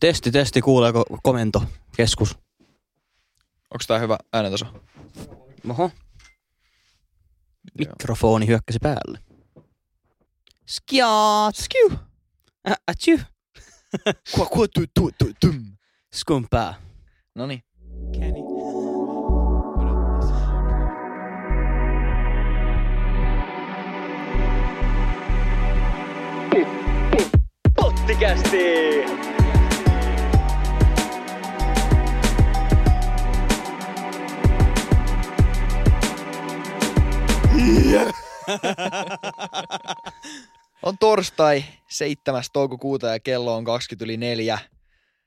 Testi, testi, kuuleeko komento, keskus? Onko tää hyvä äänentaso? Oho. Mikrofoni hyökkäsi päälle. Skjaat. Skiu! Ätsy. Kua, kua, tu, tu, tu, tum. Skumpää. Noniin. Kenny. Pottikästi! On torstai 7. toukokuuta ja kello on 20 yli 4.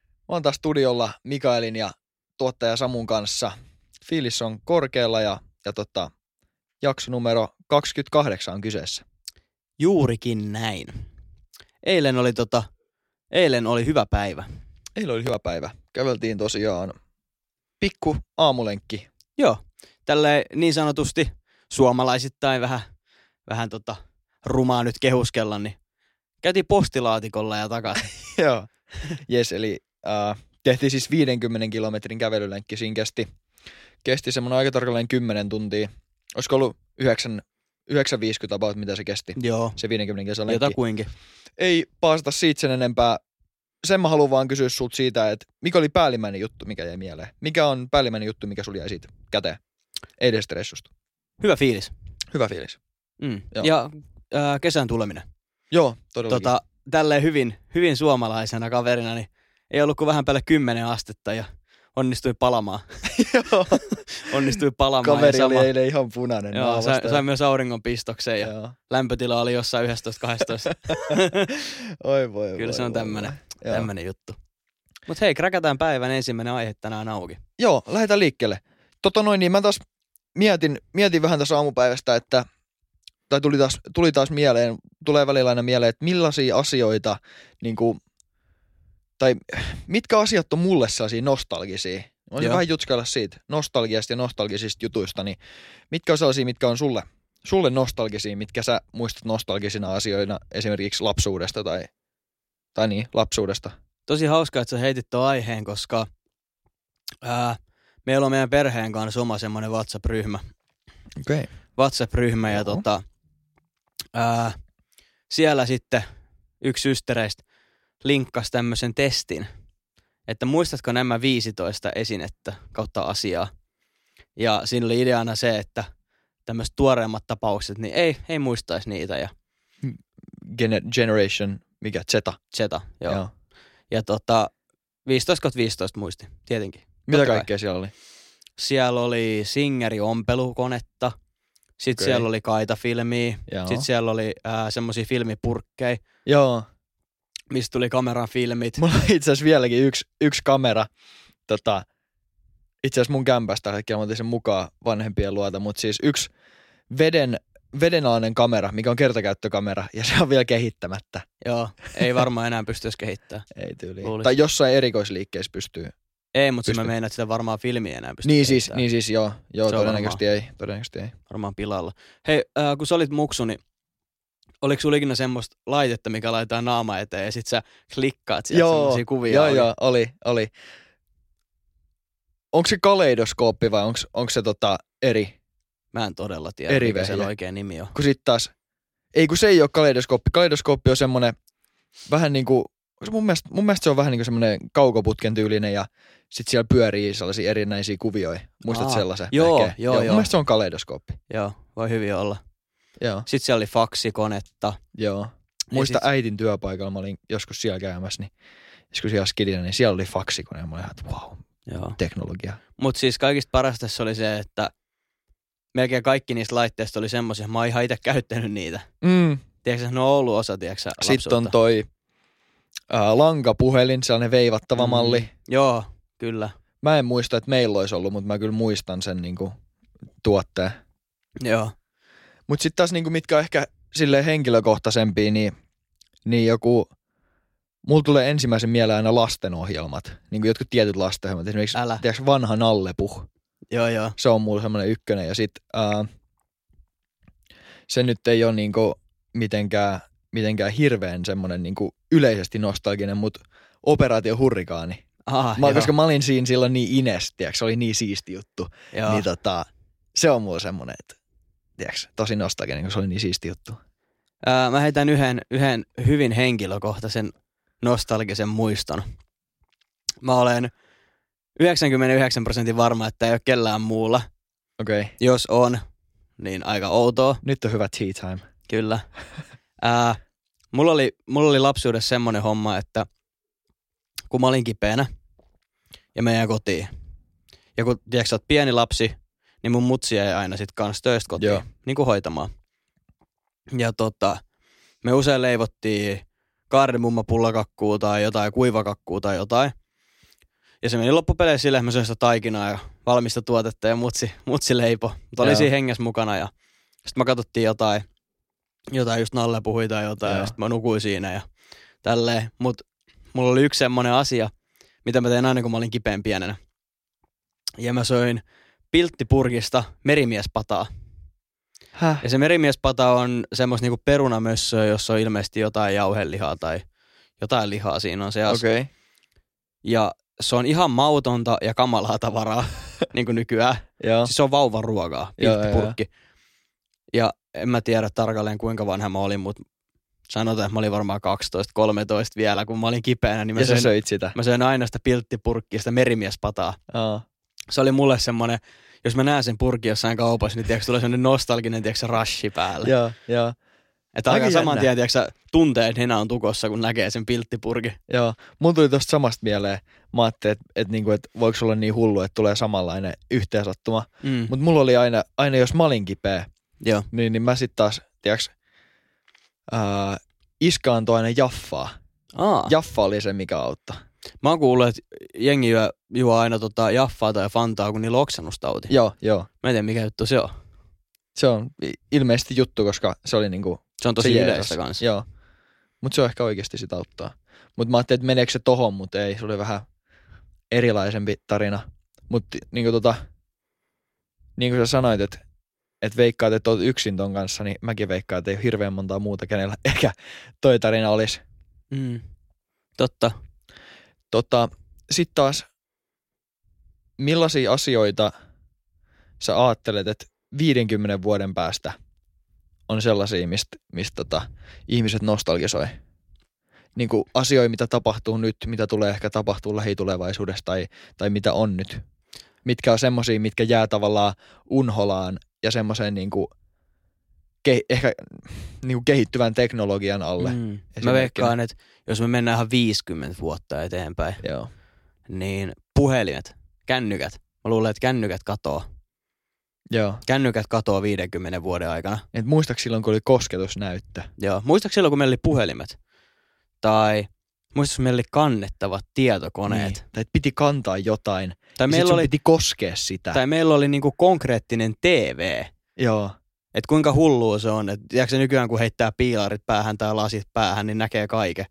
Mä oon taas studiolla Mikaelin ja tuottaja Samun kanssa. Fiilis on korkealla ja, ja tota, jakso numero 28 on kyseessä. Juurikin näin. Eilen oli tota, eilen oli hyvä päivä. Eilen oli hyvä päivä. Käveltiin tosiaan pikku aamulenkki. Joo, tälle niin sanotusti suomalaisittain vähän, vähän tota rumaa nyt kehuskella, niin käytiin postilaatikolla ja takaisin. Joo. Jes, eli äh, tehtiin siis 50 kilometrin kävelylenkki. Siinä kesti, kesti semmoinen aika tarkalleen 10 tuntia. Olisiko ollut 9, 9.50 about, mitä se kesti, Joo, se 50 kilsan lenkki. jotakuinkin. Ei paasata siitä sen enempää. Sen mä haluan vaan kysyä sulta siitä, että mikä oli päällimmäinen juttu, mikä jäi mieleen? Mikä on päällimmäinen juttu, mikä sulla jäi siitä käteen? Ei edes stressusta. Hyvä fiilis. Hyvä fiilis. Mm. Joo. Ja ää, kesän tuleminen. Joo, todellakin. Tota, tälleen hyvin, hyvin suomalaisena kaverina, niin ei ollut kuin vähän päälle 10 astetta ja onnistui palamaan. Joo. onnistui palamaan. Kaveri ja oli sama, eilen ihan punainen. joo, naamasta. sai, sai, myös auringonpistoksen ja Joo. lämpötila oli jossain 11-12. Oi voi Kyllä voi, se on tämmönen juttu. Mut hei, kräkätään päivän ensimmäinen aihe tänään auki. Joo, lähdetään liikkeelle. Tota noin, niin mä taas mietin, mietin vähän tässä aamupäivästä, että tai tuli taas, tuli taas mieleen, tulee välillä aina mieleen, että millaisia asioita, niin kuin, tai mitkä asiat on mulle sellaisia nostalgisia. Voisin vähän jutskailla siitä nostalgiasta ja nostalgisista jutuista, niin mitkä on sellaisia, mitkä on sulle, sulle nostalgisia, mitkä sä muistat nostalgisina asioina esimerkiksi lapsuudesta tai, tai niin, lapsuudesta. Tosi hauskaa, että sä heitit tuon aiheen, koska ää, meillä on meidän perheen kanssa oma semmoinen WhatsApp-ryhmä. Okei. Okay. WhatsApp-ryhmä ja Joo. tota, ää, siellä sitten yksi ystäreistä linkkasi tämmöisen testin, että muistatko nämä 15 esinettä kautta asiaa. Ja siinä oli ideana se, että tämmöiset tuoreemmat tapaukset, niin ei, ei muistaisi niitä ja Gener- generation, mikä, Zeta. Zeta. Joo. Joo. Ja tota, 15 15 muisti, tietenkin. Mitä kaikkea siellä oli? Siellä oli Singeri ompelukonetta, sitten Okei. siellä oli kaitafilmiä, Joo. sitten siellä oli äh, semmoisia filmipurkkeja, Joo. mistä tuli kameran filmit. Mulla on itse asiassa vieläkin yksi, yksi kamera. Tota, itse asiassa mun kämpästä kaikkia mä otin sen mukaan vanhempien luota, mutta siis yksi veden, vedenalainen kamera, mikä on kertakäyttökamera, ja se on vielä kehittämättä. Joo, ei varmaan enää pystyisi kehittämään. Ei tyyli. Luulis. Tai jossain erikoisliikkeessä pystyy. Ei, mutta mä Pystyy. meinaan, että sitä varmaan filmiä enää pystyy Niin siis, niin siis joo, joo Se todennäköisesti ei, todennäköisesti ei. Varmaan pilalla. Hei, äh, kun sä olit muksu, niin oliko sulla ikinä semmoista laitetta, mikä laitetaan naama eteen ja sit sä klikkaat sieltä semmosia kuvia? joo, oli? joo, oli, oli. Onko se kaleidoskooppi vai onko se tota eri? Mä en todella tiedä, Eri mikä sen vehje. oikea nimi on. kun sitten taas, ei kun se ei ole kaleidoskooppi. Kaleidoskooppi on semmoinen vähän niin kuin, mun mielestä, mun mielestä se on vähän niin kuin semmoinen kaukoputken tyylinen ja sitten siellä pyörii sellaisia erinäisiä kuvioita. Muistat Aa, sellaisen? joo, ehkä? joo, Mun joo. mielestä se on kaleidoskooppi. Joo, voi hyvin olla. Joo, Sitten siellä oli faksikonetta. joo. Muista sit- äitin työpaikalla, mä olin joskus siellä käymässä, niin joskus siellä skidinä, niin siellä oli faksikone ja mä olin, että wow, Joo. teknologia. Mutta siis kaikista parasta tässä oli se, että melkein kaikki niistä laitteista oli semmoisia, mä oon ihan itse käyttänyt niitä. Mm. Tiedätkö, ne on ollut osa, tiedätkö, sä, Sitten on lapsuutta? toi ää, lankapuhelin, sellainen veivattava Mm. malli. Joo, kyllä. Mä en muista, että meillä olisi ollut, mutta mä kyllä muistan sen niin kuin, tuotteen. Joo. Mutta sitten taas niinku, mitkä on ehkä sille henkilökohtaisempia, niin, niin joku, mulla tulee ensimmäisen mieleen aina lastenohjelmat. Niin kuin jotkut tietyt lastenohjelmat. Esimerkiksi Älä. tiedätkö, vanha Nallepuh. Joo, joo. Se on mulla semmoinen ykkönen. Ja sitten se nyt ei ole niinku mitenkään, mitenkään hirveän semmoinen niinku yleisesti nostalginen, mutta Operaatio Hurrikaani. Ah, Mä, joo, koska mä olin siinä silloin niin ines, tiiäks, se oli niin siisti juttu. joo. Niin tota, se on mulla semmonen, että tiiäks, tosi nostalginen, kun se oli niin siisti juttu. Ää, mä heitän yhden, yhden hyvin henkilökohtaisen nostalgisen muiston. Mä olen 99 prosentin varma, että ei ole kellään muulla. Okei, okay. Jos on, niin aika outoa, nyt on hyvä tea time. kyllä. Ää, mulla, oli, mulla oli lapsuudessa semmoinen homma, että kun mä olin kipeänä ja meidän kotiin. Ja kun tiedätkö, sä oot pieni lapsi, niin mun mutsi jäi aina sit kans töistä kotiin, Joo. niin kuin hoitamaan. Ja tota, me usein leivottiin kaardemummapullakakkuu tai jotain kuivakakkuu tai jotain. Ja se meni loppupeleissä silleen, että mä söin sitä taikinaa ja valmista tuotetta ja mutsi, mutsi leipo. Mutta oli siinä hengessä mukana ja sitten mä katsottiin jotain, jotain just Nalle puhui tai jotain Joo. ja sitten mä nukuin siinä ja tälleen. Mut mulla oli yksi semmonen asia, mitä mä tein aina kun mä olin kipeän pienenä. Ja mä söin pilttipurkista merimiespataa. Häh? Ja se merimiespata on semmoista niinku perunamössöä, jossa on ilmeisesti jotain jauhelihaa tai jotain lihaa siinä on se Okei. Okay. Ja se on ihan mautonta ja kamalaa tavaraa, niin kuin nykyään. Joo. Siis se on vauvan ruokaa, Joo, pilttipurkki. Ja en mä tiedä tarkalleen kuinka vanha mä olin, mutta sanotaan, että mä olin varmaan 12-13 vielä, kun mä olin kipeänä, niin mä Ja söin, söit sitä. mä söin aina sitä pilttipurkkia, sitä merimiespataa. Aa. Se oli mulle semmonen, jos mä näen sen purkin jossain kaupassa, niin tiedätkö, tulee semmonen nostalginen, tiedätkö, rashi päälle. Joo, joo. Että Aika saman tien, tiedätkö, tuntee, että nenä on tukossa, kun näkee sen pilttipurkin. Joo, mun tuli tosta samasta mieleen. Mä ajattelin, että et, niinku, et voiko olla niin hullu, että tulee samanlainen yhteensattuma. Mm. Mutta mulla oli aina, aina jos mä olin kipeä, Joo. niin, niin mä sitten taas, tiiäks, ää, iska antoi aina jaffaa. Aa. Jaffa oli se, mikä auttoi. Mä oon kuullut, että jengi juo, juo aina tota jaffaa tai fantaa, kun niillä on oksennustauti. Joo, joo. Mä en tiedä, mikä juttu se on. Se on ilmeisesti juttu, koska se oli niinku, Se on tosi se yleistä kanssa. Joo. Mutta se on ehkä oikeasti sitä auttaa. Mutta mä ajattelin, että meneekö se tohon, mutta ei. Se oli vähän erilaisempi tarina. Mutta niinku tota, niin kuin sä sanoit, että et veikkaat, että oot yksin ton kanssa, niin mäkin veikkaan, että ei ole hirveän montaa muuta, kenellä ehkä toi tarina olisi. Mm. Totta. Tota, Sitten taas, millaisia asioita sä ajattelet, että 50 vuoden päästä on sellaisia, mistä mist tota, ihmiset nostalgisoi? Niin kuin asioita, mitä tapahtuu nyt, mitä tulee ehkä tapahtuu lähitulevaisuudessa tai, tai mitä on nyt. Mitkä on semmoisia, mitkä jää tavallaan unholaan ja semmoiseen niin kuin, ke, ehkä niin kuin kehittyvän teknologian alle. Mm. Mä veikkaan, että jos me mennään ihan 50 vuotta eteenpäin, Joo. niin puhelimet, kännykät, mä luulen, että kännykät katoo. Joo. Kännykät katoo 50 vuoden aikana. Et muistaaks silloin, kun oli kosketusnäyttö? Joo. Muistatko silloin, kun meillä oli puhelimet? Tai muistatko meillä oli kannettavat tietokoneet? Niin. Tai et piti kantaa jotain. Tai, Ja meillä oli, piti koskea sitä. tai meillä oli niinku konkreettinen TV. Joo. Että kuinka hullua se on. Että tiedätkö nykyään, kun heittää piilarit päähän tai lasit päähän, niin näkee kaiken.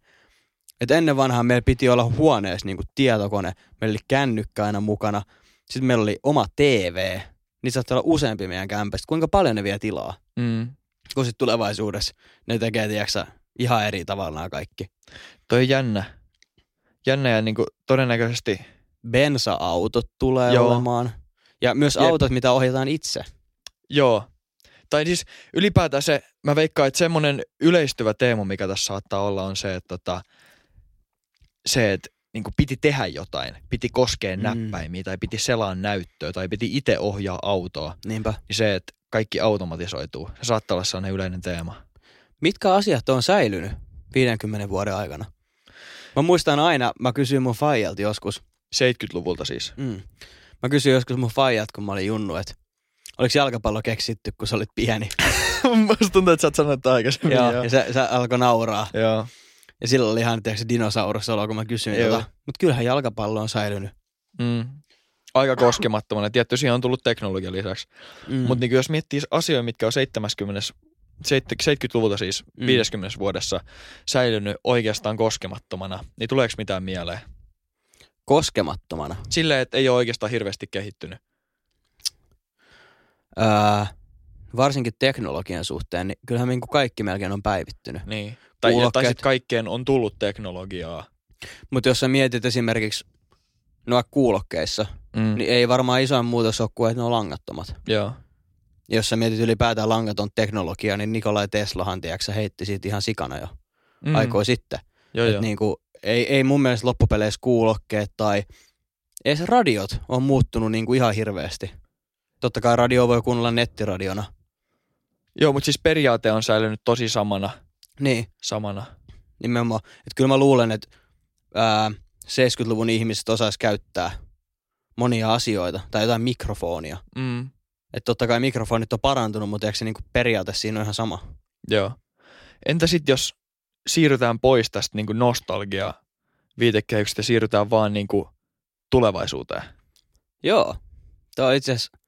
Et ennen vanhaa meillä piti olla huoneessa niinku tietokone. Meillä oli kännykkä aina mukana. Sitten meillä oli oma TV. Niitä saattaa olla useampi meidän kämpästä. Kuinka paljon ne vie tilaa? Mm. Kun sitten tulevaisuudessa ne tekee, tiedätkö, ihan eri tavalla nämä kaikki. Toi on jännä. Jännä ja niinku todennäköisesti, Bensa-autot tulee Joo. olemaan. Ja myös Jep. autot, mitä ohjataan itse. joo. Tai siis ylipäätään se, mä veikkaan, että semmoinen yleistyvä teema, mikä tässä saattaa olla, on se, että tota, se, että niinku piti tehdä jotain, piti koskea Mm. näppäimiä tai piti selaan näyttöä tai piti itse ohjaa autoa, Niinpä. niin se, että kaikki automatisoituu, se saattaa olla sellainen yleinen teema. Mitkä asiat on säilynyt 50 vuoden aikana? Mä muistan aina, mä kysyin mun faijalta joskus, 70-luvulta siis. mm, mä kysyin joskus mun faijat, kun mä olin junnu, että oliko jalkapallo keksitty, kun sä olit pieni? Musta tuntuu, että sä oot sanonut aikaisemmin. Joo, joo. ja se, se alkoi nauraa. Joo. Ja silloin oli ihan tiedätkö, se dinosaurus olo, kun mä kysyin Joo. tota. Mutta kyllähän jalkapallo on säilynyt. Mm. Aika koskemattomana. Tietty siihen on tullut teknologia lisäksi. Mm. Mutta niin jos miettii asioita, mitkä on 70 70-luvulta siis Mm. mm. 50 vuodessa säilynyt oikeastaan koskemattomana, niin tuleeko mitään mieleen? Koskemattomana. Silleen, että ei ole oikeastaan hirveästi kehittynyt. Öö, varsinkin teknologian suhteen, niin kyllähän niin kuin kaikki melkein on päivittynyt. Niin. Tai, tai sitten kaikkeen on tullut teknologiaa. Mutta jos sä mietit esimerkiksi noin kuulokkeissa, Mm. niin ei varmaan isoin muutos ole kuin, että ne on langattomat. Joo. Jos sä mietit ylipäätään langaton teknologia, niin Nikolai Teslahan, tiedätkö, heitti siitä ihan sikana jo Mm. aikoi sitten. Joo, Et joo. niin kuin, ei, ei mun mielestä loppupeleissä kuulokkeet tai edes radiot on muuttunut niin kuin ihan hirveästi. Totta kai radio voi kuunnella nettiradiona. joo, mutta siis periaate on säilynyt tosi samana. Niin, samana. nimenomaan. Että kyllä mä luulen, että ää, 70-luvun ihmiset osais käyttää monia asioita tai jotain mikrofonia. Mm. Että totta kai mikrofonit on parantunut, mutta eikö se niin kuin periaate siinä on ihan sama? Joo. Entä sitten jos siirrytään pois tästä niin nostalgia viitekehyksestä ja siirrytään vaan niin kuin tulevaisuuteen? Joo. Tämä on itse asiassa,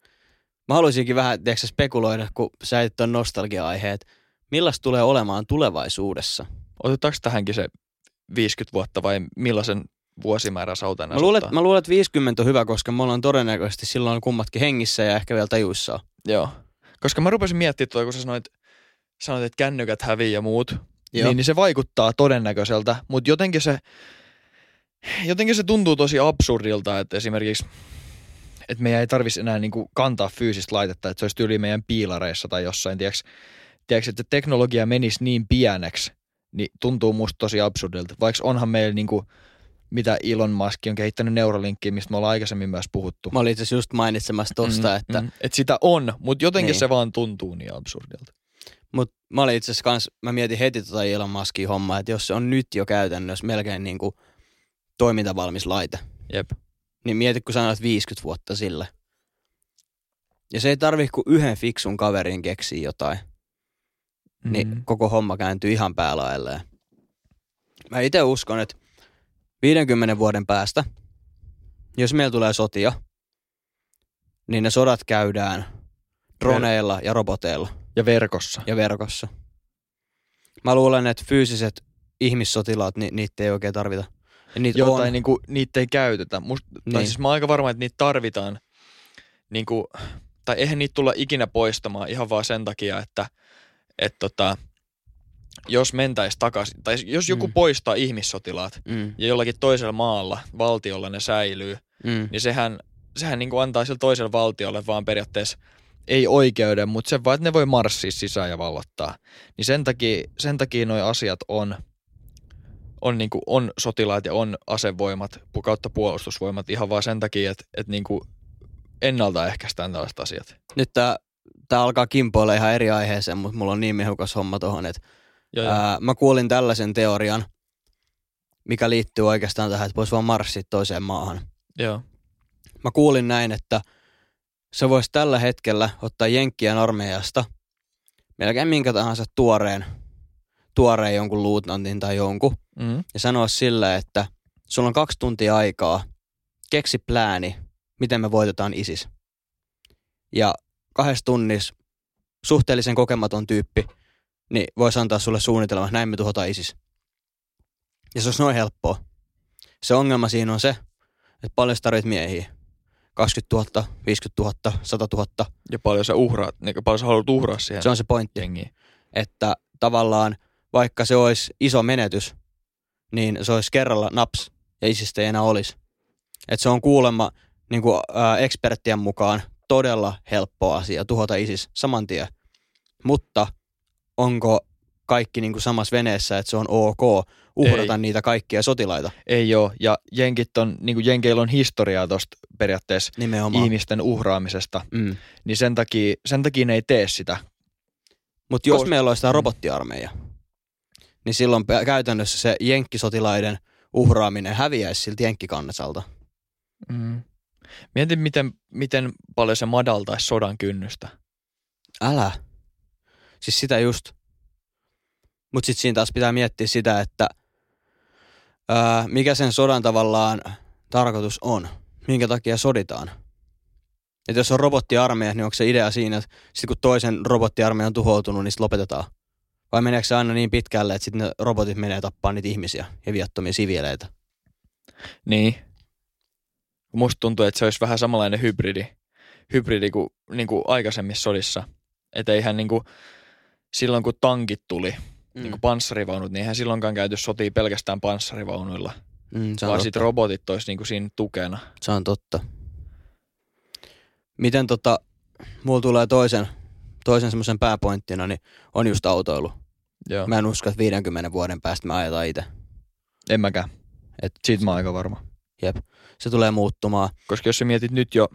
mä haluaisinkin vähän tiedätkö, spekuloida, kun sä etit ton nostalgia-aiheet. Millaista tulee olemaan tulevaisuudessa? Otetaanko tähänkin se 50 vuotta vai millaisen vuosimäärän sä otan Mä luulen, mä luulen, että 50 on hyvä, koska me ollaan todennäköisesti silloin kummatkin hengissä ja ehkä vielä tajuissaan. Joo. Koska mä rupesin miettimään tuota, kun sä sanoit, sanoit että kännykät hävii ja muut, Joo. niin, niin se vaikuttaa todennäköiseltä, mutta jotenkin se, jotenkin se tuntuu tosi absurdilta, että esimerkiksi että meidän ei tarvitsisi enää niinku kantaa fyysistä laitetta, että se olisi tyyli meidän piilareissa tai jossain, tiedätkö, tiedätkö, että teknologia menisi niin pieneksi, niin tuntuu musta tosi absurdilta. Vaikka onhan meillä niinku, mitä Elon Musk on kehittänyt Neuralinkkiä, mistä me ollaan aikaisemmin myös puhuttu. Mä olin itse just mainitsemassa tosta, mm, että mm, että sitä on, mutta jotenkin Niin. se vaan tuntuu niin absurdilta. Mut mä olin itse asiassa kans, mä mietin heti tota Elon Muskin hommaa, että jos se on nyt jo käytännössä melkein niin kuin toimintavalmis laite, Jep. niin mieti kun sanoit 50 vuotta sille. Ja se ei tarvi kuin yhden fiksun kaverin keksiä jotain, mm. niin koko homma kääntyy ihan päälaelleen. Mä itse uskon, että 50 vuoden päästä, jos meillä tulee sotia, niin ne sodat käydään droneilla ja roboteilla Ja verkossa. ja verkossa. Mä luulen, että fyysiset ihmissotilaat, ni, niitä ei oikein tarvita. Ja niitä Joo, on. tai niinku, niitä ei käytetä. Must, niin. Tai siis mä oon aika varma, että niitä tarvitaan. Niinku, tai eihän niitä tulla ikinä poistamaan ihan vaan sen takia, että et tota, jos mentäis takaisin, tai jos joku Mm. poistaa ihmissotilaat Mm, ja jollakin toisella maalla, valtiolla ne säilyy, mm, niin sehän, sehän niinku antaa sille toiselle valtiolle vaan periaatteessa ei oikeuden, mutta se vaan, että ne voi marssia sisään ja vallottaa. Niin sen takia, sen takia noi asiat on, on, niinku, on sotilaat ja on asevoimat kautta puolustusvoimat ihan vaan sen takia, että, että niinku ennaltaehkäistään tällaiset asiat. Nyt tää, tää alkaa kimpoilla ihan eri aiheeseen, mutta mulla on niin mehukas homma tohon, että Joo, joo. ää, mä kuulin tällaisen teorian, mikä liittyy oikeastaan tähän, että voisi vaan marssia toiseen maahan. joo. Mä kuulin näin, että se voisi tällä hetkellä ottaa Jenkkien armeijasta melkein minkä tahansa tuoreen, tuoreen jonkun luutnantin tai jonkun, Mm. ja sanoa sille, että sulla on kaksi tuntia aikaa, keksi plääni, miten me voitetaan ISIS. Ja kahdessa tunnissa suhteellisen kokematon tyyppi, niin voisi antaa sulle suunnitelma, näin me tuhotaan ISIS. Ja se olisi noin helppoa. Se ongelma siinä on se, että paljon sä tarvit miehiä. 20 000, 50 000, 100 000. Ja paljon sä uhraat, niin paljon sä haluat uhraa siihen Se on se pointti. jengiin. että tavallaan vaikka se olisi iso menetys, niin se olisi kerralla naps ja isistä ei enää olisi. Et se on kuulemma niin kuin, ää, eksperttien mukaan todella helppo asia tuhota isis saman tien. Mutta onko kaikki niin kuin samassa veneessä, että se on ok uhrata Ei. niitä kaikkia sotilaita Ei oo. Ja jenkit on, niin kuin jenkeillä on historiaa tosta periaatteessa nimenomaan. ihmisten uhraamisesta. Mm. Niin sen takia, sen takia ne ei tee sitä. Mutta jos Koska- meillä olisi tämä Mm. robottiarmeija, niin silloin käytännössä se jenkkisotilaiden uhraaminen häviäisi siltä jenkkikansalta. Mm. Mietin, miten, miten paljon se madaltaisi sodan kynnystä. Älä. Siis sitä just. Mutta sitten siinä taas pitää miettiä sitä, että ää, mikä sen sodan tavallaan tarkoitus on. Minkä takia soditaan. Että jos on robottiarmeija, niin onko se idea siinä, että sit kun toisen robottiarmeija on tuhoutunut, niin sit lopetetaan. Vai meneekö se aina niin pitkälle, että sitten ne robotit menee tappaa niitä ihmisiä ja viattomia sivieleitä? Niin. Musta tuntuu, että se olisi vähän samanlainen hybridi, hybridi kuin, niin kuin aikaisemmissa sodissa. Että eihän niin kuin, silloin kun tankit tuli, mm. niin kuin panssarivaunut, niin eihän silloinkaan käyty sotia pelkästään panssarivaunuilla. Mm, vaan sitten robotit olisi niinku siinä tukena. se on totta. Miten tota, mulla tulee toisen, toisen semmoisen pääpointtina, niin on just autoilu. Joo. Mä en usko, että 50 vuoden päästä me ajetaan itse. En mäkään. Et Siitä mä oon aika varma. Jep. Se tulee muuttumaan. Koska jos sä mietit nyt jo,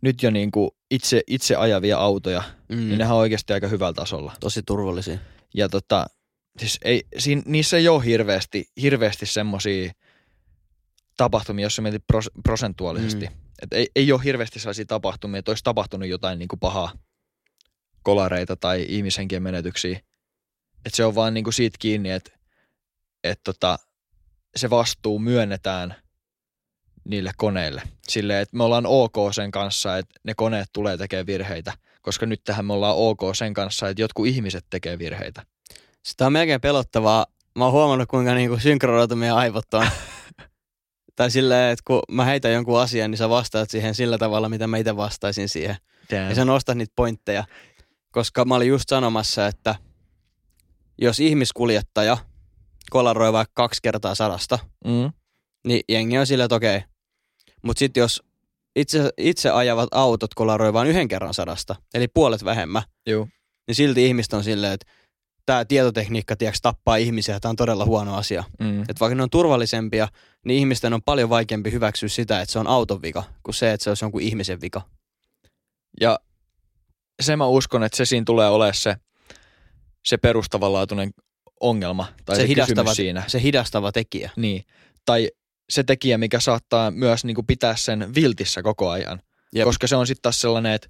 nyt jo niinku itse, itse ajavia autoja, Mm. niin nehän on oikeasti aika hyvällä tasolla. Tosi turvallisia. Ja tota, siis ei, siinä, niissä ei ole hirveästi, hirveästi semmosia tapahtumia, jos sä mietit pros, prosentuaalisesti. Mm. Et ei, ei ole hirveästi sellaisia tapahtumia, että olisi tapahtunut jotain niin kuin pahaa kolareita tai ihmishenkien menetyksiä. Et se on vaan niin kuin siitä kiinni, että et tota, se vastuu myönnetään niille koneille. Silleen, että me ollaan ok sen kanssa, että ne koneet tulee tekemään virheitä. Koska nyt tähän me ollaan ok sen kanssa, että jotkut ihmiset tekee virheitä. Sitä on melkein pelottavaa. Mä oon huomannut, kuinka niinku synkronoitu meidän aivot on. tai silleen, että kun mä heitän jonkun asian, niin sä vastaat siihen sillä tavalla, mitä mä itse vastaisin siihen. Ja sä nostat niitä pointteja. Koska mä olin just sanomassa, että jos ihmiskuljettaja kolaroi vaikka kaksi kertaa sadasta, Mm. niin jengi on silleen, että okei. Mutta sitten jos itse, itse ajavat autot kolaroi vain yhden kerran sadasta, eli puolet vähemmän, Joo. niin silti ihmiset on silleen, että tämä tietotekniikka tiiäks, tappaa ihmisiä, tämä on todella huono asia. Mm. Että vaikka ne on turvallisempia, niin ihmisten on paljon vaikeampi hyväksyä sitä, että se on auton vika, kuin se, että se olisi jonkun ihmisen vika. Ja se mä uskon, että se siinä tulee olemaan se, se perustavanlaatuinen ongelma tai se, se hidastava, siinä. se hidastava tekijä. Niin. Tai se tekijä, mikä saattaa myös niin kuin pitää sen viltissä koko ajan. Jep. Koska se on sitten taas sellainen, että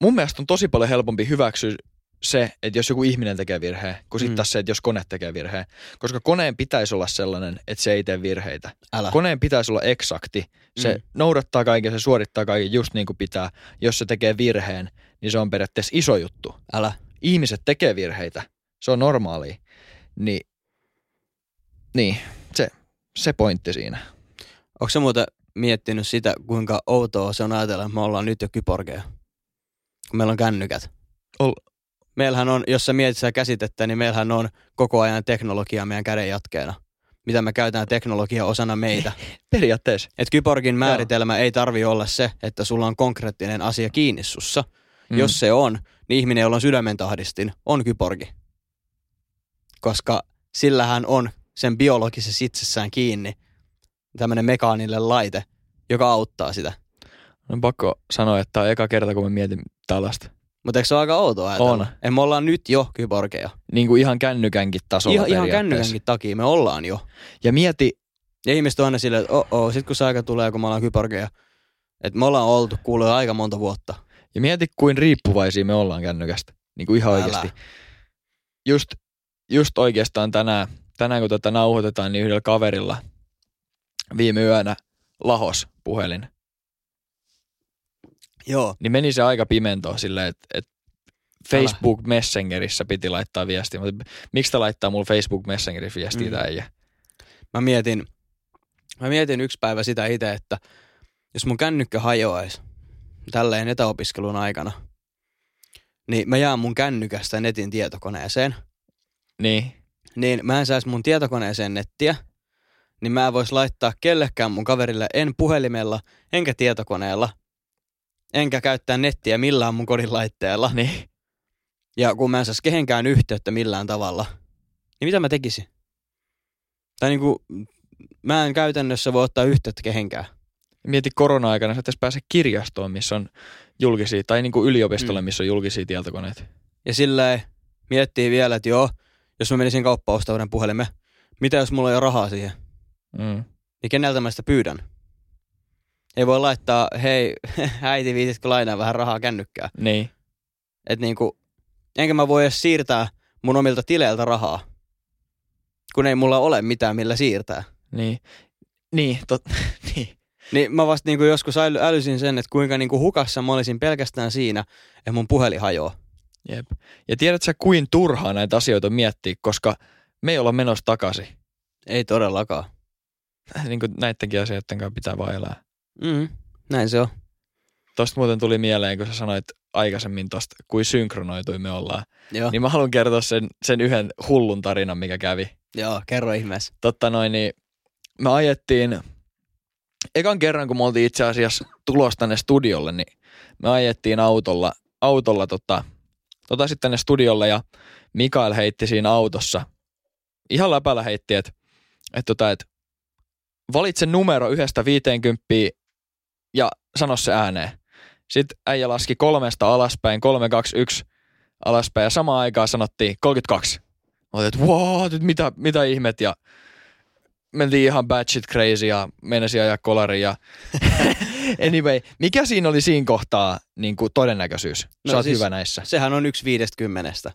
mun mielestä on tosi paljon helpompi hyväksyä se, että jos joku ihminen tekee virheen, kuin sitten Mm. taas se, että jos kone tekee virheen. Koska koneen pitäisi olla sellainen, että se ei tee virheitä. Älä. Koneen pitäisi olla eksakti. Se Mm. noudattaa kaiken, se suorittaa kaiken just niin kuin pitää. Jos se tekee virheen, niin se on periaatteessa iso juttu. Älä. Ihmiset tekee virheitä. Se on normaalia. Niin, niin se, pointti siinä. Onko se muuten miettinyt sitä, kuinka outoa se on ajatella, että me ollaan nyt jo kyborgeja? Kun meillä on kännykät. Ol- Meillähän on, jos sä mietit sitä käsitettä, niin meillähän on koko ajan teknologia meidän käden jatkeena. Mitä me käytetään teknologia osana meitä. Periaatteessa. Et kyborgin määritelmä ei tarvi olla se, että sulla on konkreettinen asia kiinni sussa. Mm. Jos se on, niin ihminen, jolla on sydämen tahdistin, on kyborgi. Koska sillähän on sen biologisessa itsessään kiinni tämmöinen mekaaninen laite, joka auttaa sitä. On pakko sanoa, että tämä on eka kerta, kun mä mietin tällaista. Mutta eikö se ole aika outoa ajatella? On. Et me ollaan nyt jo kyborgeja. Niin kuin ihan kännykänkin tasolla Ihan, ihan kännykänkin takia me ollaan jo. Ja mieti, Ja ihmiset on aina silleen, että oh, oh, sit kun se aika tulee, kun me ollaan kyborgeja. Että me ollaan oltu kuulee aika monta vuotta. ja mieti, kuin riippuvaisia me ollaan kännykästä. Niin kuin ihan Älä. oikeasti. Just, just oikeastaan tänään, tänään, kun tätä nauhoitetaan, niin yhdellä kaverilla viime yönä lahos puhelin. Joo. Niin meni se aika pimentoon silleen, että, että Facebook Messengerissä piti laittaa viestiä. Mutta miksi te laittaa mulle Facebook Messengerin viestiä mm. äijä? Mä mietin, mä mietin yksi päivä sitä itse, että jos mun kännykkä hajoaisi tälleen etäopiskelun aikana, niin mä jään mun kännykästä netin tietokoneeseen, Niin. Niin mä en saisi mun tietokoneeseen nettiä, niin mä en vois laittaa kellekään mun kaverille en puhelimella, enkä tietokoneella, enkä käyttää nettiä millään mun kodin laitteella. Niin. Ja kun mä en saisi kehenkään yhteyttä millään tavalla, niin mitä mä tekisin? Tai niinku, mä en käytännössä voi ottaa yhteyttä kehenkään. Mieti korona-aikana, sä et pääse kirjastoon, missä on julkisia, tai niin kuin yliopistolle, Mm. missä on julkisia tietokoneita. Ja silleen miettii vielä, että joo, jos mä menisin kauppaan ostaa uuden puhelimen, mitä jos mulla ei ole rahaa siihen? Mm. Niin keneltä mä sitä pyydän? Ei voi laittaa, hei äiti viititkö lainaa vähän rahaa kännykkää. Niin. Et niinku, enkä mä voi edes siirtää mun omilta tileiltä rahaa, kun ei mulla ole mitään millä siirtää. Niin. Niin, tot, niin. Niin mä vasta niinku joskus äly, älysin sen, että kuinka niinku hukassa mä olisin pelkästään siinä, että mun puhelin hajoaa. Jep. Ja tiedät sä, kuin turhaa näitä asioita miettiä, koska me ei olla menossa takaisin. Ei todellakaan. niin kuin näidenkin asioiden kanssa pitää vaan elää. Mm, näin se on. Tosta muuten tuli mieleen, kun sä sanoit aikaisemmin tosta, kuin synkronoitui me ollaan. Joo. Niin mä haluan kertoa sen, sen yhden hullun tarinan, mikä kävi. Joo, kerro ihmeessä. Totta noin, niin me ajettiin, ekan kerran kun me oltiin itse asiassa tulossa tänne studiolle, niin me ajettiin autolla, autolla tota, tota sitten tänne studiolle ja Mikael heitti siinä autossa, ihan läpällä heitti, että et tota, et valitse numero yhdestä 50 ja sano se ääneen. Sitten äijä laski kolmesta alaspäin, 3, 2, 1 alaspäin ja samaan aikaan sanottiin 32. Mä olin, että että mitä, mitä ihmet ja mentiin ihan batshit crazy ja menesi ajaa kolari ja anyway, mikä siinä oli siinä kohtaa niin kuin todennäköisyys? No Sä oot siis- hyvä näissä. Sehän on yksi viidestäkymmenestä.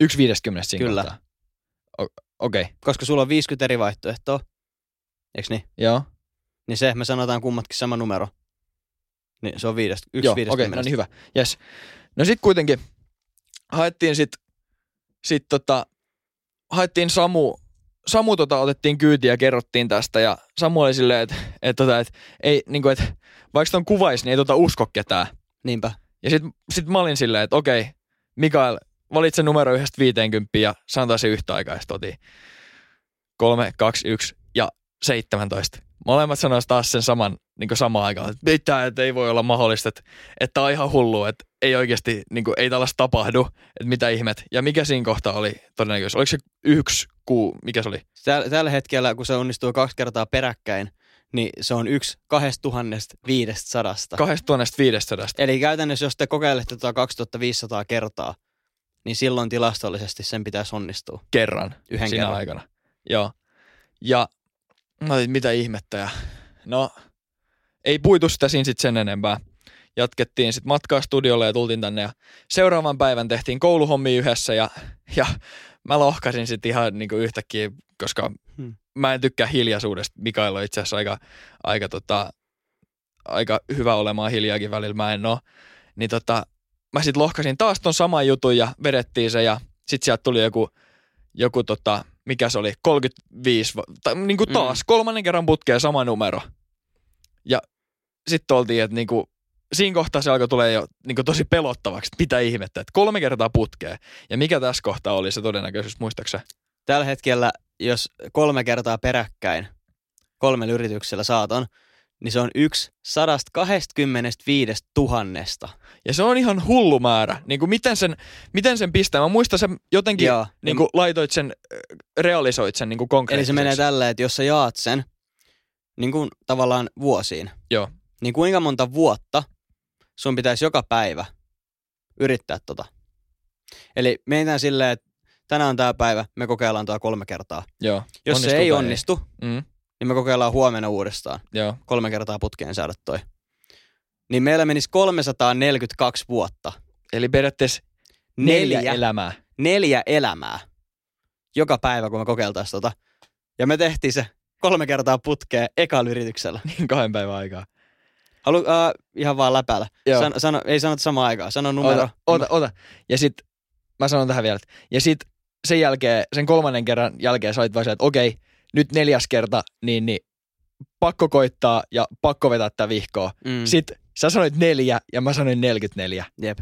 Yksi viideskymmenestä siinä Kyllä. kohtaa. Okei, okay. Koska sulla on 50 eri vaihtoehtoa. Eiks niin? joo. Niin se, me sanotaan kummatkin sama numero. Niin se on viidestä, yksi Joo, okei, viidestakymmenestä. no niin hyvä. Yes. No sit kuitenkin haettiin sit, sit tota, haettiin Samu, Samu tota, otettiin kyytiä ja kerrottiin tästä ja Samu oli silleen, että et, tota, et, ei, niinku, et, vaikka ton kuvaisi, niin ei tota usko ketään. Niinpä. Ja sit, sit mä olin silleen, että okei, Mikael, valitse numero yhdestä 50 ja sanotaan se yhtä aikaa, otin 3, 2, 1 ja 17. Molemmat sanois taas sen saman niin samaan aikaan, että mitä, että ei voi olla mahdollista, että, että on ihan hullu, että ei oikeasti, niin kuin, ei tällaista tapahdu, että mitä ihmet. Ja mikä siinä kohtaa oli todennäköisesti? Oliko se yksi kuu, mikä se oli? Tällä, tällä hetkellä, kun se onnistuu kaksi kertaa peräkkäin, niin se on yksi 2500. 2500. Eli käytännössä, jos te kokeilette tuota 2500 kertaa, niin silloin tilastollisesti sen pitäisi onnistua. kerran Yhden siinä kerran. aikana. Joo. Ja olin, mitä ihmettä. Ja, no, ei puitu sitä siinä sit sen enempää. Jatkettiin sitten matkaa studiolle ja tultiin tänne. Ja seuraavan päivän tehtiin kouluhommia yhdessä ja, ja mä lohkasin sitten ihan niinku yhtäkkiä, koska Hmm. mä en tykkää hiljaisuudesta. Mikael on itse asiassa aika, aika, tota, aika hyvä olemaan hiljaakin välillä. Mä en oo. Niin tota, mä sitten lohkasin taas ton saman jutun ja vedettiin se ja sitten sieltä tuli joku, joku tota, mikä se oli, 35, va- tai niin kuin Mm. taas, kolmannen kerran putkeen sama numero. Ja sitten oltiin, että niin kuin, siinä kohtaa se alkoi tulee jo niin tosi pelottavaksi, että mitä ihmettä, että kolme kertaa putkeen. Ja mikä tässä kohtaa oli se todennäköisyys, muistaaksä? Tällä hetkellä, jos kolme kertaa peräkkäin kolmella yrityksellä saaton, niin se on yksi 125 tuhannesta. Ja se on ihan hullu määrä. Niin kuin miten, sen, miten sen pistää? Mä muistan sen jotenkin, Joo. niin kuin laitoit sen, realisoit sen niin kuin Eli se menee tälleen, että jos sä jaat sen niin kuin tavallaan vuosiin, Joo. niin kuinka monta vuotta sun pitäisi joka päivä yrittää tota. Eli meitään silleen, että tänään on tämä päivä, me kokeillaan tuo kolme kertaa. Joo. Jos se ei onnistu, Mm, niin me kokeillaan huomenna uudestaan. joo. Kolme kertaa putkeen saada toi. Niin meillä menisi 342 vuotta. Eli periaatteessa neljä, Neljä. elämää. Neljä elämää. Joka päivä, kun me kokeiltaisiin tota. Ja me tehtiin se kolme kertaa putkeen ekalla yrityksellä. Niin kahden päivän aikaa. Halu, uh, ihan vaan läpällä. Joo. Sano, sano, ei sanota samaan aikaan. Sano numero. Ota, ota, ota. Ja sit, mä sanon tähän vielä. Ja sit sen jälkeen, sen kolmannen kerran jälkeen sä olit vaan se, että okei, nyt neljäs kerta, niin, niin pakko koittaa ja pakko vetää tää vihkoa. Mm. Mm. Sit sä sanoit neljä ja mä sanoin 44. Jep.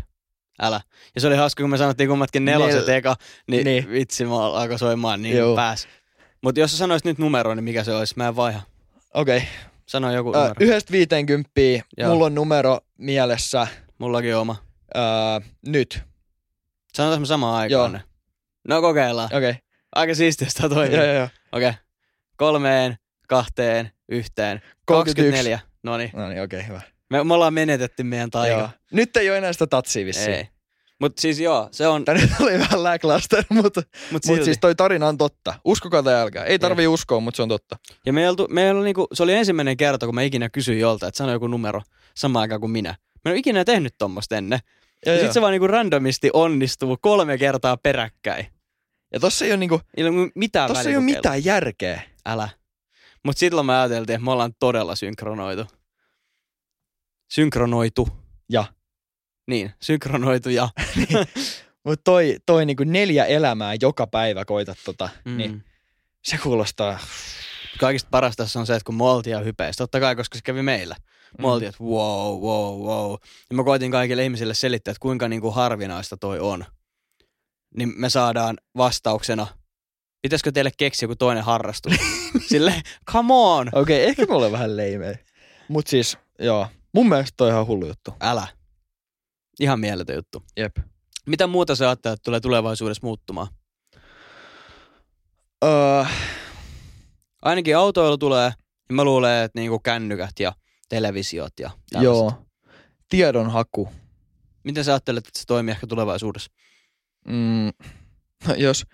Älä. Ja se oli hauska, kun me sanottiin kummatkin neloset Nel- eka, niin, niin. Vitsi, mä alkoi soimaan, niin Joo. pääs. Mutta jos sä sanoisit nyt numero, niin mikä se olisi? Mä en vaiha. Okei. Okay. Sano joku Äh, numero. yhdestä viiteenkymppiä. Joo. Mulla on numero mielessä Mullakin oma. äh, nyt. Sanotaan me samaan aikaan Joo. No kokeillaan. Okei. Okay. Aika siistiä sitä toimii. Joo, joo, joo. Okei. Okay. Kolmeen, kahteen, yhteen. 31. 24. No niin. No niin, okei, okay, hyvä. Me, me ollaan menetetty meidän taika. Joo. Nyt ei ole enää sitä tatsia vissiin. Ei. Mutta siis joo, se on, nyt oli vähän lackluster, mutta mut Mutta silti. siis toi tarina on totta. Uskokaa tai älkää. Ei tarvii uskoa, mutta se on totta. Ja meillä, oltu- meillä oli niinku, se oli ensimmäinen kerta, kun mä ikinä kysyin jolta, että sano joku numero samaan aikaan kuin minä. Mä en ole ikinä tehnyt tommosta ennen. Ja, Ja sit se vaan niinku randomisti onnistuu kolme kertaa peräkkäin. ja tossa ei ole, niinku, Ilman mitään tossa ei ole mitään järkeä. Älä. Mut silloin me ajateltiin, että me ollaan todella synkronoitu. Synkronoitu. Ja. Niin, synkronoitu ja. Mutta toi, toi niinku neljä elämää joka päivä koitat tota, mm. Mm. niin se kuulostaa... Kaikista parasta tässä on se, että kun ja hypeistä, totta kai, koska se kävi meillä. Me oltiin, että wow, wow, wow. Ja mä koitin kaikille ihmisille selittää, että kuinka niinku harvinaista toi on. Niin me saadaan vastauksena pitäisikö teille keksiä joku toinen harrastus? Sille, come on! Okei, okay, ehkä mulle vähän leimei. Mut siis, joo. Mun mielestä toi on ihan hullu juttu. Älä. Ihan mieletön juttu. Jep. Mitä muuta sä ajattelet, että tulee tulevaisuudessa muuttumaan? Öö, Ainakin autoilu tulee, niin mä luulen, että niinku kännykät ja televisiot ja tällaiset. joo. Tiedonhaku. Miten sä ajattelet, että se toimii ehkä tulevaisuudessa? Mm, no jos,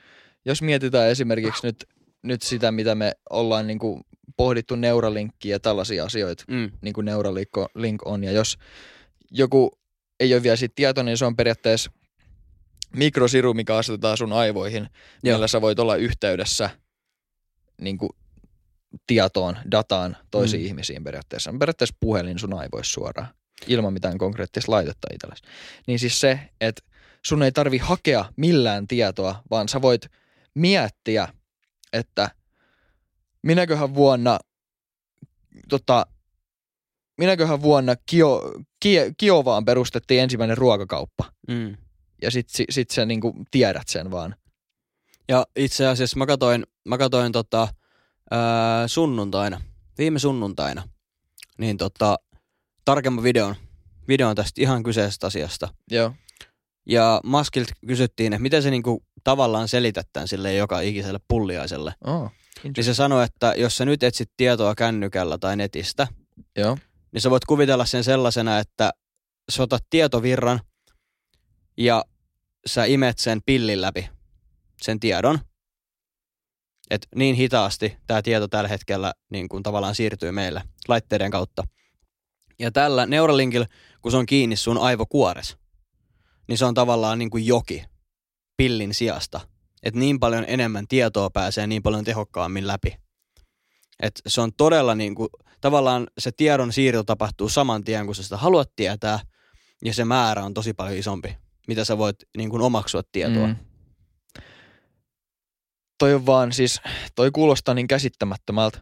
jos mietitään esimerkiksi nyt, nyt sitä, mitä me ollaan niin kuin pohdittu Neuralinkkiä ja tällaisia asioita, Mm. niin kuin Neuralink on- Link on, ja jos joku ei ole vielä siitä tietoinen, niin se on periaatteessa mikrosiru, mikä asetetaan sun aivoihin, Joo. millä sä voit olla yhteydessä niin kuin tietoon, dataan toisiin Mm. ihmisiin periaatteessa. On periaatteessa puhelin sun aivoissa suoraan, ilman mitään konkreettista laitetta itsellesi. Niin siis se, että sun ei tarvi hakea millään tietoa, vaan sä voit miettiä, että minäköhän vuonna, tota, minäköhän vuonna Kio, Kiovaan perustettiin ensimmäinen ruokakauppa. Mm. Ja sit, sit, sit sä niinku tiedät sen vaan. Ja itse asiassa mä katoin, mä katoin tota, ää, sunnuntaina, viime sunnuntaina, niin tota, tarkemman videon, videon tästä ihan kyseisestä asiasta. Joo. Ja Maskilta kysyttiin, että miten se niinku tavallaan selität tämän sille joka ikiselle pulliaiselle. Oh. Niin se sanoi, että jos sä nyt etsit tietoa kännykällä tai netistä, Joo. Niin sä voit kuvitella sen sellaisena, että sä otat tietovirran ja sä imet sen pillin läpi, sen tiedon. Et niin hitaasti tämä tieto tällä hetkellä niin kuin tavallaan siirtyy meille laitteiden kautta. Ja tällä Neuralinkilla, kun se on kiinni sun aivokuores, niin se on tavallaan niin kuin joki pillin sijasta. Että niin paljon enemmän tietoa pääsee niin paljon tehokkaammin läpi. Et se on todella niin kuin, tavallaan se tiedon siirto tapahtuu saman tien, kun sä sitä haluat tietää, ja se määrä on tosi paljon isompi, mitä sä voit niin kuin omaksua tietoa. Mm. Toi on vaan siis, toi kuulostaa niin käsittämättömältä.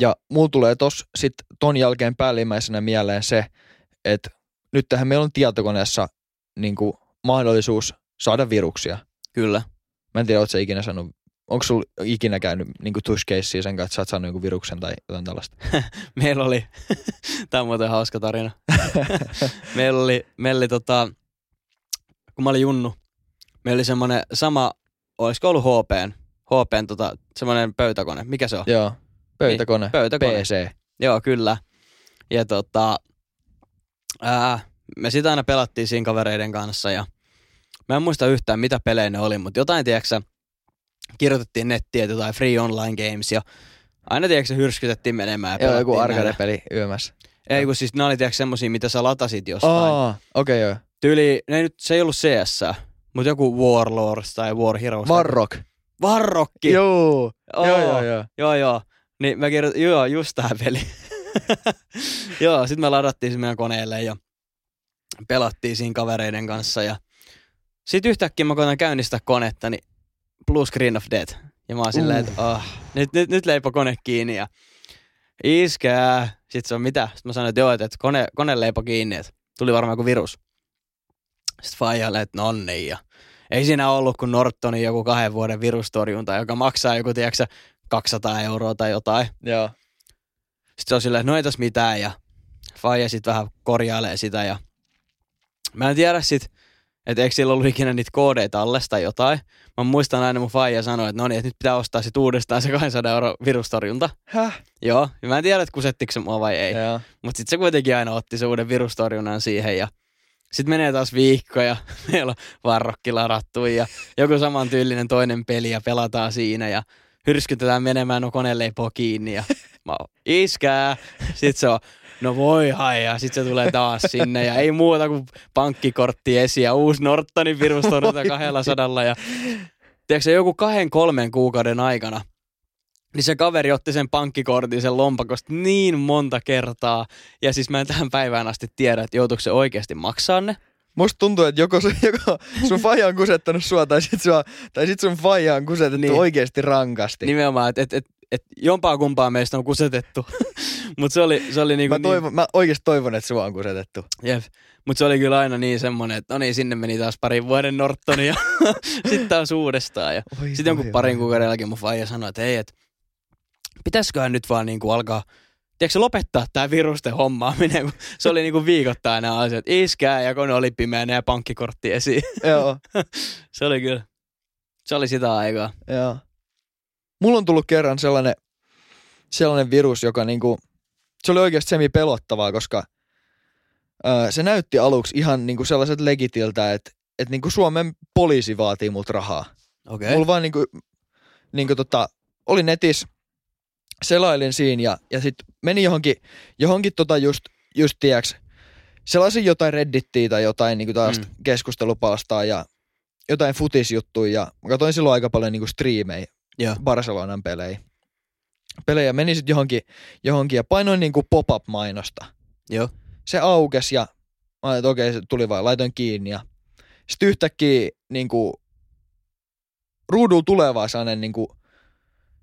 Ja mulla tulee tos sit ton jälkeen päällimmäisenä mieleen se, että nyt tähän meillä on tietokoneessa niin kuin mahdollisuus saada viruksia. Kyllä. Mä en tiedä, ootko sä ikinä sanonut, onko sulla ikinä käynyt niin kuin tush casea sen kanssa, että sä oot saanut jonkun viruksen tai jotain tällaista? Meillä oli, tämä on muuten hauska tarina. meillä oli, meillä oli tota, kun mä olin junnu, meillä oli semmoinen sama, olisiko ollut HPn, HPn tota, semmoinen pöytäkone. Mikä se on? Joo. Pöytäkone. Niin, pöytäkone. PC. Joo, kyllä. Ja tota, ää, me sitä aina pelattiin siinä kavereiden kanssa ja mä en muista yhtään mitä pelejä ne oli, mutta jotain, tiedätkö kirjoitettiin nettiä jotain free online games ja aina, tiedätkö hyrskytettiin menemään ja Joo, joku arcade-peli yömässä. Ei, kun siis ne oli, tiedätkö, semmosia, mitä sä latasit jostain. Aa, okei okay, joo. Tyyli, ne nyt, se ei ollut CS, mutta joku Warlords tai War Heroes. Varrock. Varrokki! Joo. Oo. Joo, joo, joo. Joo, joo. Niin mä kirjoitin, joo, just tää peli. joo, sit me ladattiin se meidän koneelle ja pelattiin siinä kavereiden kanssa ja sit yhtäkkiä mä koitan käynnistää konetta, niin blue screen of death. Ja mä oon silleen, Uh. että oh, nyt, nyt, nyt leipä kone kiinni ja iskää. Sit se on mitä? Sitten mä sanoin, että joo, että kone, kone leipo kiinni, että tuli varmaan joku virus. Sitten Fajalle, että no niin. Ja ei siinä ollut kuin Nortonin joku kahden vuoden virustorjunta, joka maksaa joku, tiedätkö, 200 euroa tai jotain. Joo. Sitten se on silleen, että no ei tässä mitään ja Faija sitten vähän korjailee sitä ja mä en tiedä sit, että eikö sillä ollut ikinä niitä koodeita alles tai jotain. Mä muistan aina mun Faija sanoi, että no niin, että nyt pitää ostaa sit uudestaan se 200 euro virustorjunta. Häh? Joo, ja mä en tiedä, että kusettiko se mua vai ei. Mutta sitten se kuitenkin aina otti se uuden virustorjunnan siihen ja sitten menee taas viikko ja meillä on varrokki ladattu ja joku samantyylinen toinen peli ja pelataan siinä ja hyrskytetään menemään, no kone leipoo kiinni ja mä oon, iskää. Sitten se on, no voi hai ja sitten se tulee taas sinne ja ei muuta kuin pankkikortti esiin ja uusi Nortonin virustorjunta kahdella sadalla ja tiedätkö, joku kahden kolmen kuukauden aikana niin se kaveri otti sen pankkikortin sen lompakosta niin monta kertaa. Ja siis mä en tähän päivään asti tiedä, että joutuuko se oikeasti maksaa ne. Musta tuntuu, että joko, se, joko sun faija on kusettanut sua, tai sit, sua, tai sit sun faija on kusetettu Niin. niin. oikeasti rankasti. Nimenomaan, että et, et, et jompaa kumpaa meistä on kusetettu. Mutta se oli, se oli niinku Mä, toivon, mä oikeasti toivon, että sua on kusetettu. niin, jep. Mut se oli kyllä aina niin semmonen, että no niin, sinne meni taas parin vuoden Nortoni ja sitten taas uudestaan. Ja sitten jonkun parin kuukauden jälkeen mun faija sanoi, että hei, että pitäisiköhän nyt vaan niinku alkaa, tiedätkö lopettaa tää virusten hommaaminen, kun se oli niinku viikoittain nämä asiat. Iskää ja kone oli pimeänä ja pankkikortti esiin. Joo, se oli kyllä, se oli sitä aikaa. joo. Mulla on tullut kerran sellainen, sellainen virus, joka niinku, se oli oikeasti semi pelottavaa, koska ää, se näytti aluksi ihan niinku sellaiset legitiltä, että et niinku Suomen poliisi vaatii multa rahaa. Okei. Okay. Mulla vaan niinku, niinku tota, oli netis, selailin siinä ja, ja sit meni johonkin, johonkin tota just, just tiiäks, sellaisin jotain reddittiä tai jotain niinku taas Mm. mm. keskustelupalstaa ja jotain futisjuttuja ja mä katsoin silloin aika paljon niinku striimejä, Joo. Barcelonan pelejä. Pelejä meni sit johonkin, johonkin ja painoin niinku pop-up-mainosta. Joo. Se aukesi ja mä että okei, se tuli vaan, laitoin kiinni ja sitten yhtäkkiä niinku ruudulla tulee vaan sellainen niinku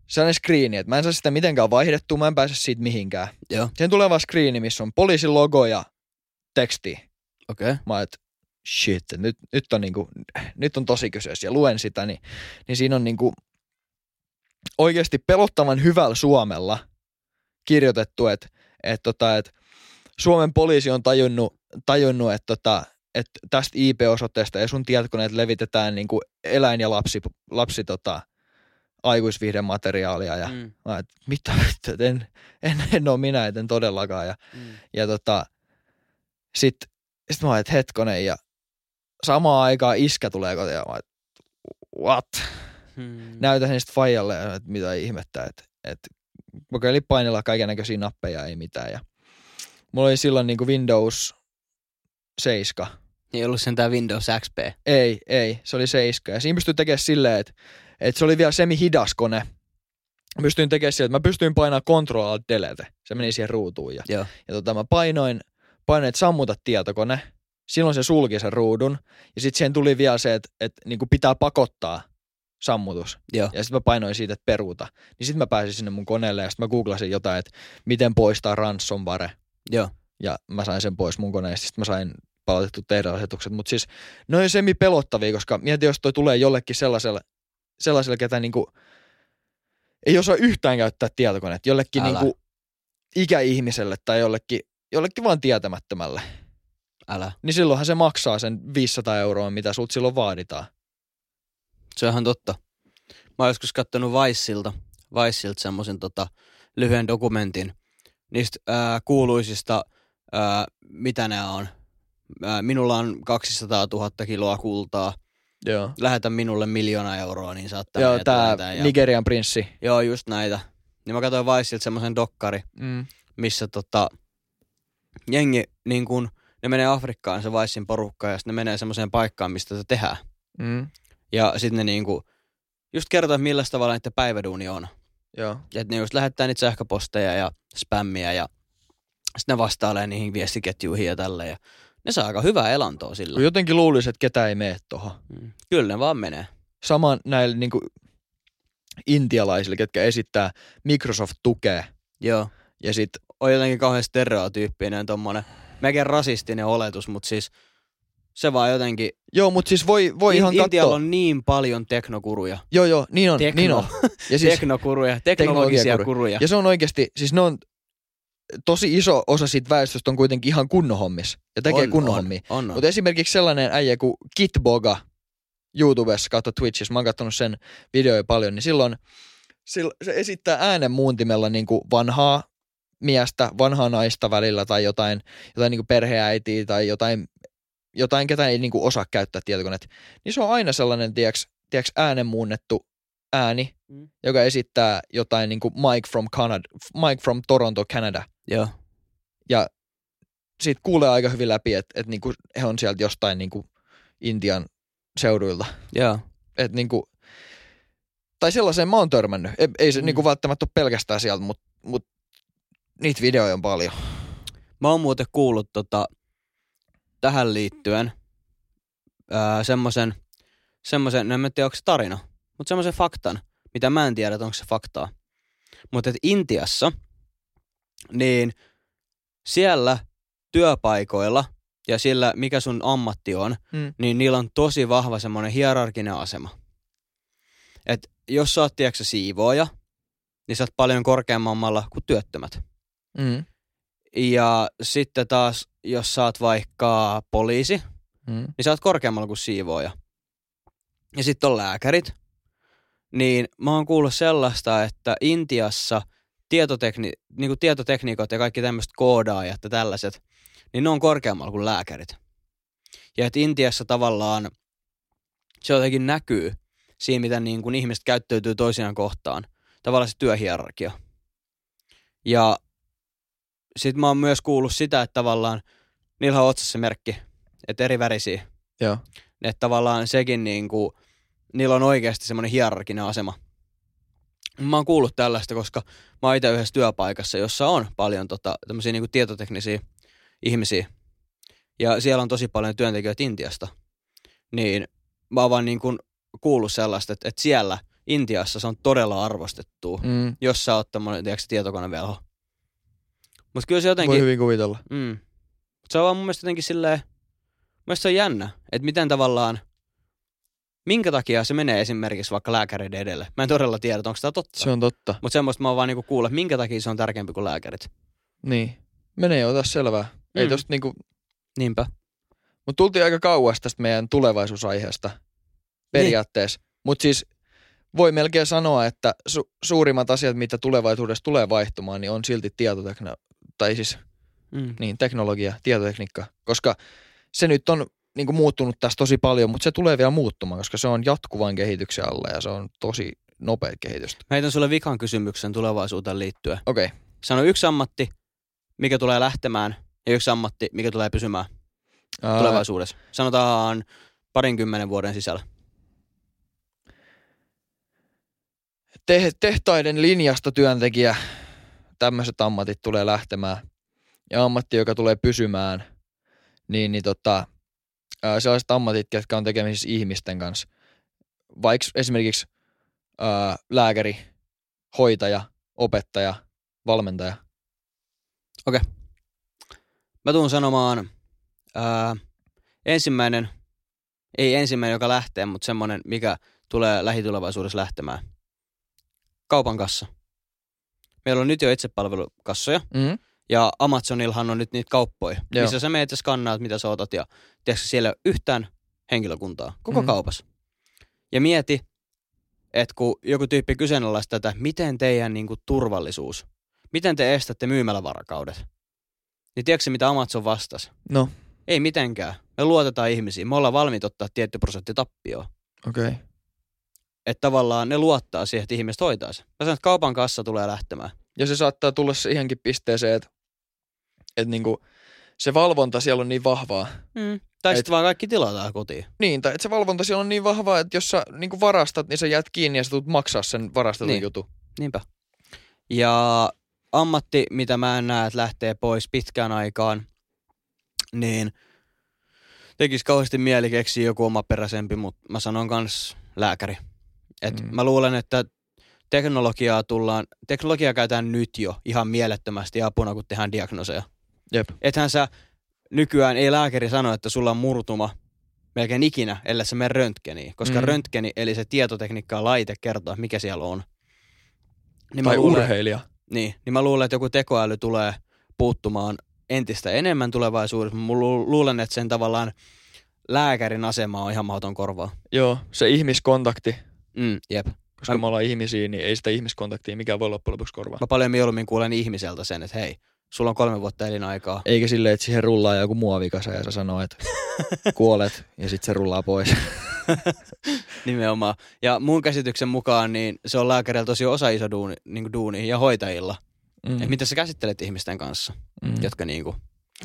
sellainen screeni, että mä en saa sitä mitenkään vaihdettua, mä en pääse siitä mihinkään. Joo. Siihen tulee vaan screeni, missä on poliisin logo ja teksti. Okei. Okay. Mä että shit, nyt, nyt, on niinku, nyt on tosi kyseessä ja luen sitä, niin, niin siinä on niinku oikeasti pelottavan hyvällä suomella kirjoitettu, että et tota, et Suomen poliisi on tajunnut, tajunnut että tota, et tästä IP-osoitteesta ja sun tietokoneet levitetään niinku eläin- ja lapsi, lapsi tota, aikuisviihdemateriaalia ja Mm. mä, et, mitä et en, en, en ole minä, et en todellakaan ja Mm. ja tota, sit, sit mä että hetkonen ja samaan aikaan iskä tulee kotiin ja mä what? Hmm. Näytän sen sitten faijalle, että mitä ihmettä, että, että kokeilin painella kaiken näköisiä nappeja, ei mitään. Ja mulla oli silloin niinku Windows 7. Ei ollut sentään Windows XP. Ei, ei, se oli 7. Ja siinä pystyi tekemään silleen, että, että se oli vielä semi-hidas kone. Mä pystyin tekemään silleen, että mä pystyin painamaan Control Alt Delete. Se meni siihen ruutuun. Ja Joo. Ja tota, mä painoin, painoin, että sammuta tietokone. Silloin se sulki sen ruudun. Ja sitten siihen tuli vielä se, että, että niin pitää pakottaa sammutus. Joo. Ja sitten mä painoin siitä, että peruuta. Niin sitten mä pääsin sinne mun koneelle ja sitten mä googlasin jotain, että miten poistaa ransomware. Joo. Ja mä sain sen pois mun koneesta. Sitten mä sain palautettu teidän asetukset. Mutta siis ne on semi pelottavia, koska mieti, jos toi tulee jollekin sellaiselle, sellaiselle ketä niinku ei osaa yhtään käyttää tietokoneet. Jollekin Älä. niinku ikäihmiselle tai jollekin, jollekin vaan tietämättömälle. Älä. Niin silloinhan se maksaa sen 500 euroa, mitä sulta silloin vaaditaan. Se on ihan totta. Mä oon joskus kattonut Viceilta, Viceilta semmoisen tota, lyhyen dokumentin niistä ää, kuuluisista, ää, mitä nämä on. Ää, minulla on 200 000 kiloa kultaa. Joo. Lähetä minulle miljoona euroa, niin saat tämän Joo, tää tämän ja- Nigerian prinssi. Joo, just näitä. Niin mä katsoin Viceilta semmoisen dokkari, Mm. missä tota, jengi niin kun, ne menee Afrikkaan se Vicein porukka ja sitten ne menee semmoiseen paikkaan, mistä tätä tehdään. Mm. Ja sitten ne niinku, just kertoo, että millä tavalla niiden päiväduuni on. Joo. Ja että ne just lähettää niitä sähköposteja ja spämmiä ja sitten ne vastailee niihin viestiketjuihin ja tälleen. Ja ne saa aika hyvää elantoa sillä. Jotenkin luulisi, että ketä ei mene tohon. Mm. Kyllä ne vaan menee. Sama näille niinku intialaisille, ketkä esittää Microsoft-tukea. Joo. Ja sit, On jotenkin kauhean stereotyyppinen tommonen, melkein rasistinen oletus, mutta siis se vaan jotenkin, joo, mutta siis voi, voi ihan Intialla katsoa. on niin paljon teknokuruja. Joo, joo, niin on, Tekno. niin on. Ja siis, Teknokuruja, teknologisia kuruja. Ja se on oikeasti, siis ne on, tosi iso osa siitä väestöstä on kuitenkin ihan kunnon hommis ja tekee on, kunnon on, hommia. On, on. Mutta esimerkiksi sellainen äijä kuin Kitboga YouTubessa kautta Twitchissä, mä oon katsonut sen videoja paljon, niin silloin, silloin se esittää äänen muuntimella niin kuin vanhaa miestä, vanhaa naista välillä tai jotain, jotain niin kuin perheäitiä tai jotain, jotain ketä ei niin kuin osaa käyttää tietokoneet. Niin se on aina sellainen, tiedäks, tiedäks äänen muunnettu ääni, Mm. joka esittää jotain niin kuin Mike from, Canada, Mike from Toronto, Canada. Joo. Ja siitä kuulee aika hyvin läpi, että, että niinku he on sieltä jostain niinku Intian seuduilta. Joo. Et niinku, tai sellaiseen mä oon törmännyt. Ei, ei se Mm. mm. niinku välttämättä ole pelkästään sieltä, mutta mut niitä videoja on paljon. Mä oon muuten kuullut tota, tähän liittyen ää, semmosen, semmosen, no en tiedä onko se tarina, mutta semmoisen faktan, mitä mä en tiedä, että onko se faktaa. Mutta et Intiassa, niin siellä työpaikoilla ja sillä, mikä sun ammatti on, Mm. niin niillä on tosi vahva semmoinen hierarkinen asema. Et jos sä oot, tiedätkö, siivooja, niin sä oot paljon korkeammalla kuin työttömät. Mm. Ja sitten taas, jos sä oot vaikka poliisi, Mm. niin sä oot korkeammalla kuin siivooja. Ja sitten on lääkärit. Niin mä oon kuullut sellaista, että Intiassa tietotekni, niin kuin tietotekniikot ja kaikki tämmöiset koodaajat ja tällaiset, niin ne on korkeammalla kuin lääkärit. Ja että Intiassa tavallaan se jotenkin näkyy siinä, miten niin kuin ihmiset käyttäytyy toisiaan kohtaan. Tavallaan se työhierarkia. Ja sitten mä oon myös kuullut sitä, että tavallaan niillä on otsassa merkki, että eri värisiä. Joo. Että tavallaan sekin niin kuin, niillä on oikeasti semmoinen hierarkinen asema. Mä oon kuullut tällaista, koska mä oon itse yhdessä työpaikassa, jossa on paljon tota, tämmöisiä niin kuin tietoteknisiä ihmisiä. Ja siellä on tosi paljon työntekijöitä Intiasta. Niin mä oon vaan niin kuin kuullut sellaista, että, että siellä Intiassa se on todella arvostettu, mm. Jos sä oot tämmöinen, tietokonevelho. Mutta kyllä se Voi jotenkin... hyvin kuvitella. Mm. Mut se on vaan mun mielestä jotenkin silleen, mun mielestä se on jännä, että miten tavallaan, minkä takia se menee esimerkiksi vaikka lääkäreiden edelle. Mä en todella tiedä, onko tämä totta. Se on totta. Mutta semmoista mä oon vaan niinku kuullut, että minkä takia se on tärkeämpi kuin lääkärit. Niin. Menee jo ota selvää. Ei Mm. tosta niinku, Niinpä. mutta tultiin aika kauas tästä meidän tulevaisuusaiheesta periaatteessa. Niin. Mutta siis voi melkein sanoa, että su- suurimmat asiat, mitä tulevaisuudessa tulee vaihtumaan, niin on silti tietotekno, tai siis Mm. niin, teknologia, tietotekniikka. Koska se nyt on niin kuin muuttunut tässä tosi paljon, mutta se tulee vielä muuttumaan, koska se on jatkuvan kehityksen alla ja se on tosi nopea kehitystä. Mä heitän sulle vikan kysymyksen tulevaisuuteen liittyen. Okei. Okay. Sano yksi ammatti, mikä tulee lähtemään, ja yksi ammatti, mikä tulee pysymään tulevaisuudessa. Sanotaan parinkymmenen vuoden sisällä. te- tehtaiden linjasta työntekijä, tämmöiset ammatit tulee lähtemään. Ja ammatti, joka tulee pysymään, niin, niin tota, ää, sellaiset ammatit, jotka on tekemisissä ihmisten kanssa. Vaikka esimerkiksi ää, lääkäri, hoitaja, opettaja, valmentaja. Mä tuun sanomaan ää, ensimmäinen, ei ensimmäinen, joka lähtee, mutta semmoinen, mikä tulee lähitulevaisuudessa lähtemään. Kaupan kassa. Meillä on nyt jo itsepalvelukassoja, Mm. ja Amazonillahan on nyt niitä kauppoja, Joo. missä sä meet ja skannaat, mitä sä otat, ja tiedätkö, siellä ei ole yhtään henkilökuntaa, koko Mhm. kaupassa. Ja mieti, että kun joku tyyppi kyseenalaistaa tätä, miten teidän niin kuin, turvallisuus, miten te estätte myymälävarakaudet, niin tiedätkö mitä Amazon vastasi? No, Ei mitenkään. Me luotetaan ihmisiin. Me ollaan valmiit ottaa tietty prosentti tappioa. okei. Okay. Että tavallaan ne luottaa siihen, että ihmiset hoitaa se. Mä sanon, että kaupan kassa tulee lähtemään. Ja se saattaa tulla siihenkin pisteeseen, että, että niinku, se valvonta siellä on niin vahvaa. Mm. Tai sitten vaan kaikki tilataan kotiin. Niin, tai että se valvonta siellä on niin vahvaa, että jos sä niinku varastat, niin sä jäät kiinni ja sä tulet maksaa sen varastetun Niin. jutun. Niinpä. Ja ammatti, mitä mä en näe, että lähtee pois pitkään aikaan, niin tekis kauheasti mieli keksiä joku omaperäisempi, mutta mä sanon kans lääkäri. Et Mm. Mä luulen, että teknologiaa tullaan, teknologiaa käytetään nyt jo ihan mielettömästi apuna, kun tehdään diagnoseja. Jep. Ethän sä nykyään, ei lääkäri sano, että sulla on murtuma melkein ikinä, ellei sä mene röntgeniin, koska Mm. röntgeni, eli se tietotekniikka laite kertoo, mikä siellä on. Niin tai mä luulen, urheilija. niin, niin mä luulen, että joku tekoäly tulee puuttumaan entistä enemmän tulevaisuudessa. Mä lu- luulen, että sen tavallaan lääkärin asema on ihan mahdoton korvaa. Joo, se ihmiskontakti. Mm, jep. Koska Mä- me ollaan ihmisiä, niin ei sitä ihmiskontaktia mikään voi loppujen lopuksi korvaa. Mä paljon mieluummin kuulen ihmiseltä sen, että hei, sulla on kolme vuotta elinaikaa. Eikä silleen, että siihen rullaa joku muovikasa ja sä sanoo, että kuolet ja sitten se rullaa pois. Nimenomaan. Ja mun käsityksen mukaan niin se on lääkärillä tosi osa iso duuni, niin duuni ja hoitajilla. Mm. Että miten sä käsittelet ihmisten kanssa, mm. jotka niin kuin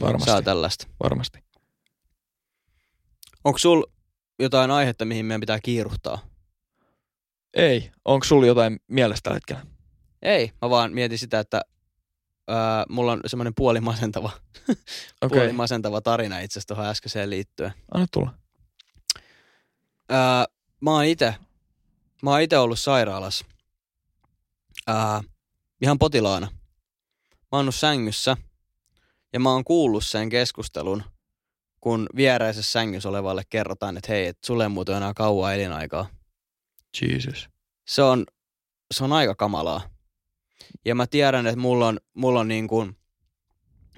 Varmasti. saa tällaista. Varmasti. Onko sul jotain aihetta, mihin meidän pitää kiiruhtaa? Ei. Onko sulla jotain mielestä tällä hetkellä? Ei, mä vaan mietin sitä, että ää, mulla on semmoinen puoli masentava, Okei. puoli masentava tarina itse asiassa tuohon äskeiseen liittyen. Anna tulla. Ää, mä oon ite, mä oon ollut sairaalassa ää, ihan potilaana. Mä oon ollut sängyssä ja mä oon kuullut sen keskustelun, kun viereisessä sängyssä olevalle kerrotaan, että hei, et sulle ei muuten enää kauan elinaikaa. Jesus. Se on, se on aika kamalaa. Ja mä tiedän, että mulla on, mulla on niin kuin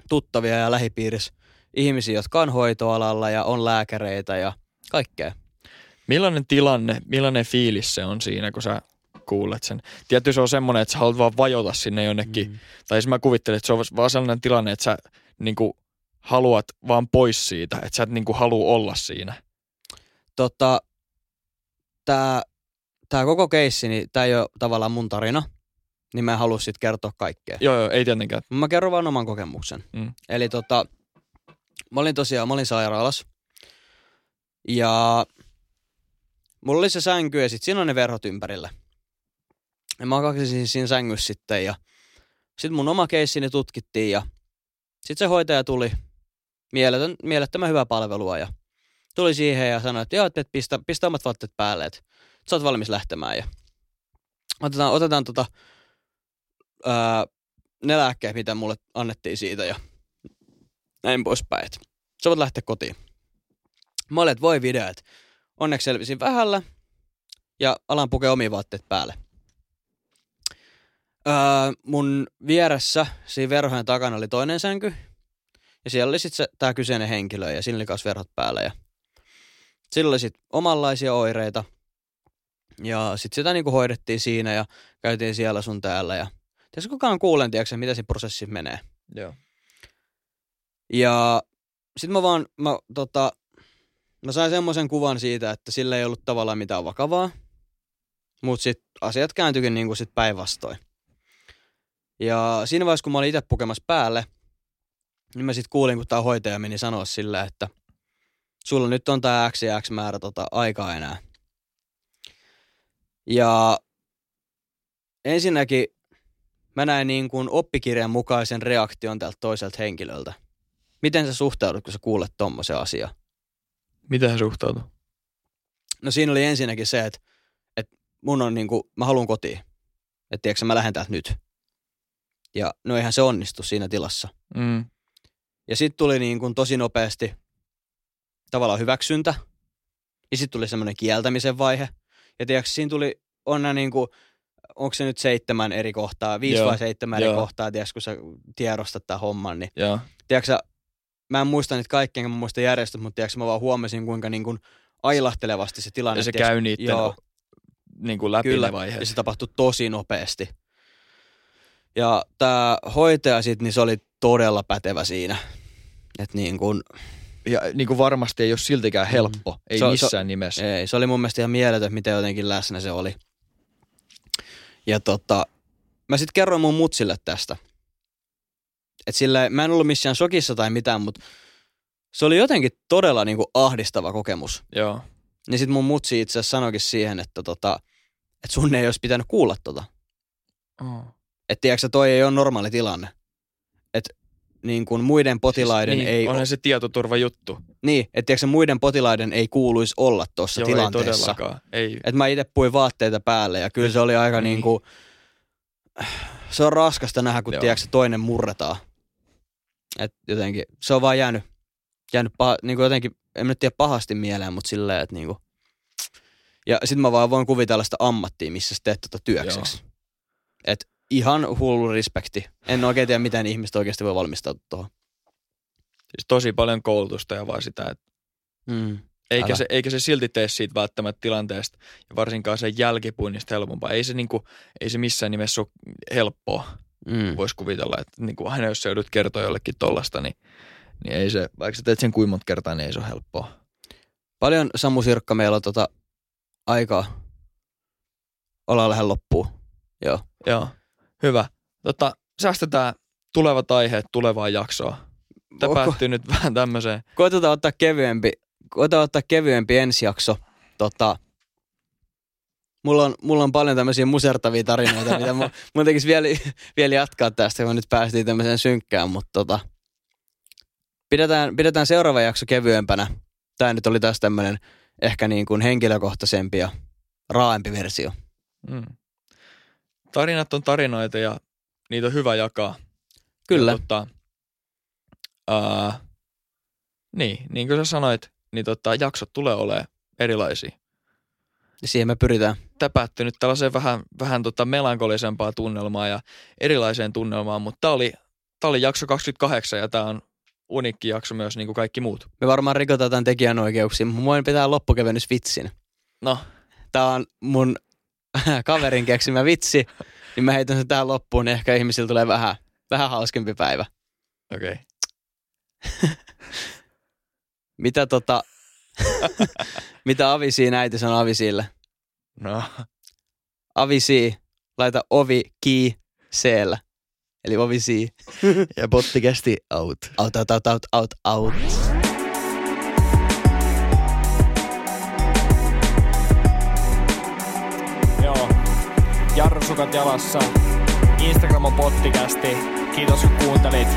tuttavia ja lähipiirissä ihmisiä, jotka on hoitoalalla ja on lääkäreitä ja kaikkea. Millainen tilanne, millainen fiilis se on siinä, kun sä kuulet sen? Tietysti se on semmoinen, että sä haluat vaan vajota sinne jonnekin. Mm. Tai jos mä kuvittelen, että se on vaan sellainen tilanne, että sä niin kuin, haluat vaan pois siitä, että sä et niin kuin, halua olla siinä. Tota, tää, tää koko keissi, niin tää ei ole tavallaan mun tarina, niin mä en halua sit kertoa kaikkea. Joo, joo, ei tietenkään. Mä kerron vaan oman kokemuksen. Mm. Eli tota, mä olin tosiaan, mä olin sairaalassa. Ja mulla oli se sänky ja sit siinä on ne verhot ympärillä. Ja mä kaksisin siinä sängyssä sitten ja sitten mun oma keissini tutkittiin ja sitten se hoitaja tuli, mieletön, mielettömän hyvää palvelua ja tuli siihen ja sanoi, että joo, että pistä, pistä omat vaatteet päälle, että sä oot valmis lähtemään ja otetaan, otetaan tota, ää, ne lääkkeet, mitä mulle annettiin siitä ja näin poispäin. että Sä voit lähteä kotiin. Mä olin, että voi video, että onneksi selvisin vähällä ja alan pukea omiin vaatteet päälle. Öö, mun vieressä, siinä verhojen takana oli toinen sänky. Ja siellä oli sitten tämä kyseinen henkilö ja sillä oli verhot päällä. Ja sillä oli sitten omanlaisia oireita. Ja sitten sitä niinku hoidettiin siinä ja käytiin siellä sun täällä. Ja tässä kukaan kuulen, tiedätkö, miten se prosessi menee. Joo. Ja sitten mä vaan, mä, tota, mä sain semmoisen kuvan siitä, että sillä ei ollut tavallaan mitään vakavaa. Mutta sitten asiat kääntyikin niinku sit päinvastoin. Ja siinä vaiheessa, kun mä olin itse pukemassa päälle, niin mä sitten kuulin, kun tämä hoitaja meni sanoa sillä, että sulla nyt on tämä X ja X määrä tota, aikaa enää. Ja ensinnäkin mä näin niin kuin oppikirjan mukaisen reaktion tältä toiselta henkilöltä. Miten sä suhtaudut, kun sä kuulet tommosen asian? Miten hän suhtautuu? No siinä oli ensinnäkin se, että, että mun on niin kuin, mä haluan kotiin. Että tiedätkö, mä lähden täältä nyt. Ja no eihän se onnistu siinä tilassa. Mm. Ja sitten tuli niin kuin tosi nopeasti tavallaan hyväksyntä. Ja sitten tuli semmoinen kieltämisen vaihe. Ja tiedätkö, siinä tuli, on nämä niin kuin, onko se nyt seitsemän eri kohtaa, viisi Joo, vai seitsemän joo. eri kohtaa, tiedätkö, kun sä tiedostat tämän homman, niin Joo. tiedätkö, mä en muista niitä kaikkia, enkä mä muista järjestöt, mutta tiedätkö, mä vaan huomasin, kuinka niin kuin ailahtelevasti se tilanne. Ja se tiedätkö, käy niiden joo, niin kuin läpi Kyllä, ne vaiheet. ja se tapahtui tosi nopeasti. Ja tämä hoitaja sitten, niin se oli todella pätevä siinä. Että niin kuin, Ja niin kuin varmasti ei ole siltikään helppo. Mm. Ei Se missään nimessä. ei, se oli mun mielestä ihan mieletön, miten jotenkin läsnä se oli. Ja tota, mä sitten kerroin mun mutsille tästä. Et sillä, mä en ollut missään shokissa tai mitään, mutta se oli jotenkin todella niin kuin ahdistava kokemus. Joo. Niin sit mun mutsi itse asiassa sanoikin siihen, että tota, et sun ei olisi pitänyt kuulla tota. Oh. Että tiedätkö, toi ei ole normaali tilanne. Että niin kuin muiden potilaiden siis, ei... niin, onhan se tietoturva juttu. Niin, että tiedätkö, muiden potilaiden ei kuuluisi olla tuossa Joo, tilanteessa. ei todellakaan. Ei. Että mä itse puin vaatteita päälle ja kyllä se oli aika Niin. niin kuin, se on raskasta nähdä, kun tiedätkö, toinen murretaan. Et jotenkin, se on vaan jäänyt, jäänyt paha, niin kuin jotenkin, en nyt tiedä pahasti mieleen, mutta silleen, että niin kuin, ja sit mä vaan voin kuvitella sitä ammattia, missä sä teet tota työkseksi. Et ihan hullu respekti. En oikein tiedä, miten ihmiset oikeasti voi valmistautua tuohon. Siis tosi paljon koulutusta ja vaan sitä, että Mm. eikä Älä. se, eikä se silti tee siitä välttämättä tilanteesta ja varsinkaan sen jälkipuinnista helpompaa. Ei se, niinku, ei se missään nimessä ole helppoa. Mm. Voisi kuvitella, että niinku, aina jos sä joudut kertoa jollekin tollasta, niin, niin ei se, vaikka sä teet sen kuinka monta kertaa, niin ei se ole helppoa. Paljon Samu Sirkka meillä on tota aikaa. Ollaan lähellä loppuun. Joo. Joo, hyvä. Tota, säästetään tulevat aiheet tulevaan jaksoon. Tämä Onko- päättyy nyt vähän tämmöiseen. Koitetaan ottaa kevyempi, koitetaan ottaa kevyempi ensi jakso. Tota, mulla, on, mulla on paljon tämmöisiä musertavia tarinoita, mitä mun, mun tekisi vielä, vielä jatkaa tästä, kun nyt päästiin tämmöiseen synkkään, mutta tota, pidetään, pidetään seuraava jakso kevyempänä. Tämä nyt oli taas tämmöinen ehkä niin kuin henkilökohtaisempi ja raaempi versio. Mm. Tarinat on tarinoita ja niitä on hyvä jakaa. Kyllä. Ja, tota, ää, niin, niin kuin sä sanoit, niin tota, jaksot tulee olemaan erilaisia. Ja siihen me pyritään. Tämä päättyi nyt tällaiseen vähän, vähän tota melankolisempaa tunnelmaa ja erilaiseen tunnelmaan, mutta tämä oli, tää oli jakso 28 ja tämä on unikki jakso myös niin kuin kaikki muut. Me varmaan rikotaan tämän tekijänoikeuksia, mutta voin pitää loppukevennys vitsin. No, Tää on mun kaverin keksimä vitsi, niin mä heitän sen tähän loppuun, niin ehkä ihmisillä tulee vähän, vähän hauskempi päivä. okei. Okay. Mitä tota, mitä avisiin äiti sanoo avisille? No, Avisi, laita ovi kii seellä. Eli ovi sii. ja botti kesti out. Out, out, out, out, out, out. Jarrusukat jalassa. Instagram on pottikästi. Kiitos kun kuuntelit.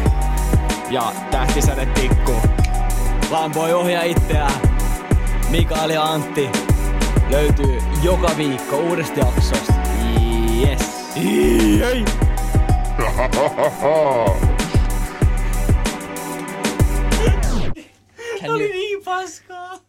Ja tähtisäde tikkuu. Vaan voi ohjaa itseään. Mikael ja Antti löytyy joka viikko uudesta jaksosta. Yes. Jei. Can you... niin paskaa.